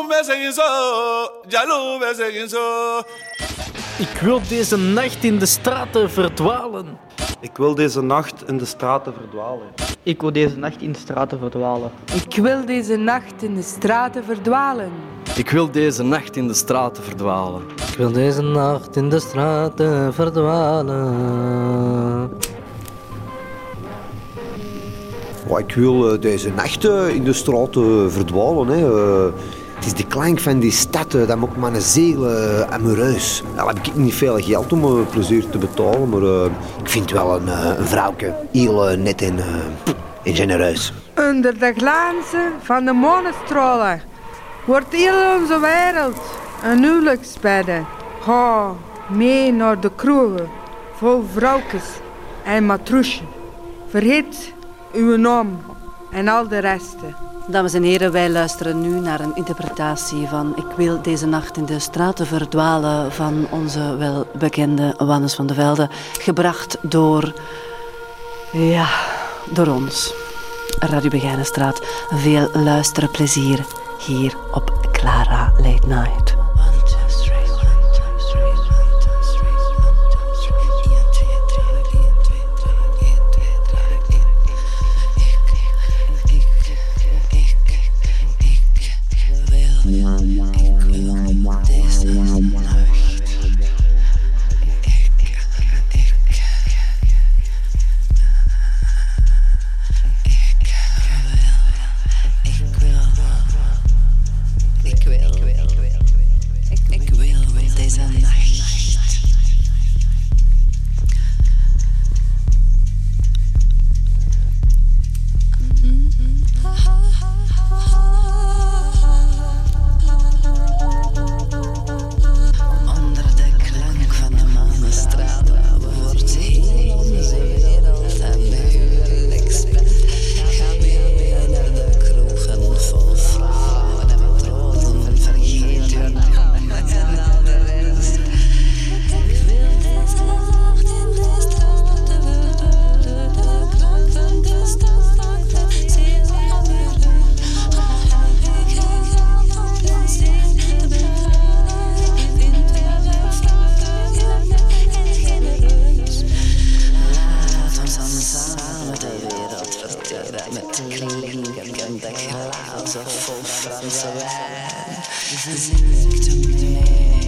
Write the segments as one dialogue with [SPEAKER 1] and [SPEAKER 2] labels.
[SPEAKER 1] Jaloe me zeggen zo, jaloe me zeggen zo.
[SPEAKER 2] Ik wil deze nacht in de straten verdwalen.
[SPEAKER 3] Ik wil deze nacht in de straten verdwalen.
[SPEAKER 4] Ik wil deze nacht in de straten verdwalen.
[SPEAKER 5] Ik wil deze nacht in de straten verdwalen.
[SPEAKER 6] Ik wil deze nacht in de straten verdwalen.
[SPEAKER 2] Ik wil deze nacht in de straten verdwalen.
[SPEAKER 7] Ik wil uh, deze nacht uh, in de straten verdwalen. Hè. Het is de klank van die stad, dat maakt mijn ziel amoureus. Al heb ik niet veel geld om uh, plezier te betalen, maar ik vind wel een, een vrouwke heel net en, en genereus.
[SPEAKER 5] Onder de glanzen van de monenstralen wordt heel onze wereld een huwelijksbedde. Ga mee naar de kroegen, vol vrouwtjes en matroesje. Vergeet uw naam en al de resten.
[SPEAKER 8] Dames en heren, wij luisteren nu naar een interpretatie van Ik wil deze nacht in de straten verdwalen van onze welbekende Wannes van de Velde, gebracht door, ja, door ons. Radio Begijnenstraat. Veel luisteren plezier hier op Clara Late Night. clinging in the clouds of full sunscreen. Sing to me.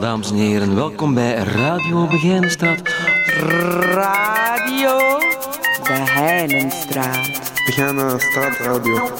[SPEAKER 6] Dames en heren. Welkom bij Radio Begijnenstraat.
[SPEAKER 5] Radio Begijnenstraat.
[SPEAKER 3] Begijnenstraat Radio.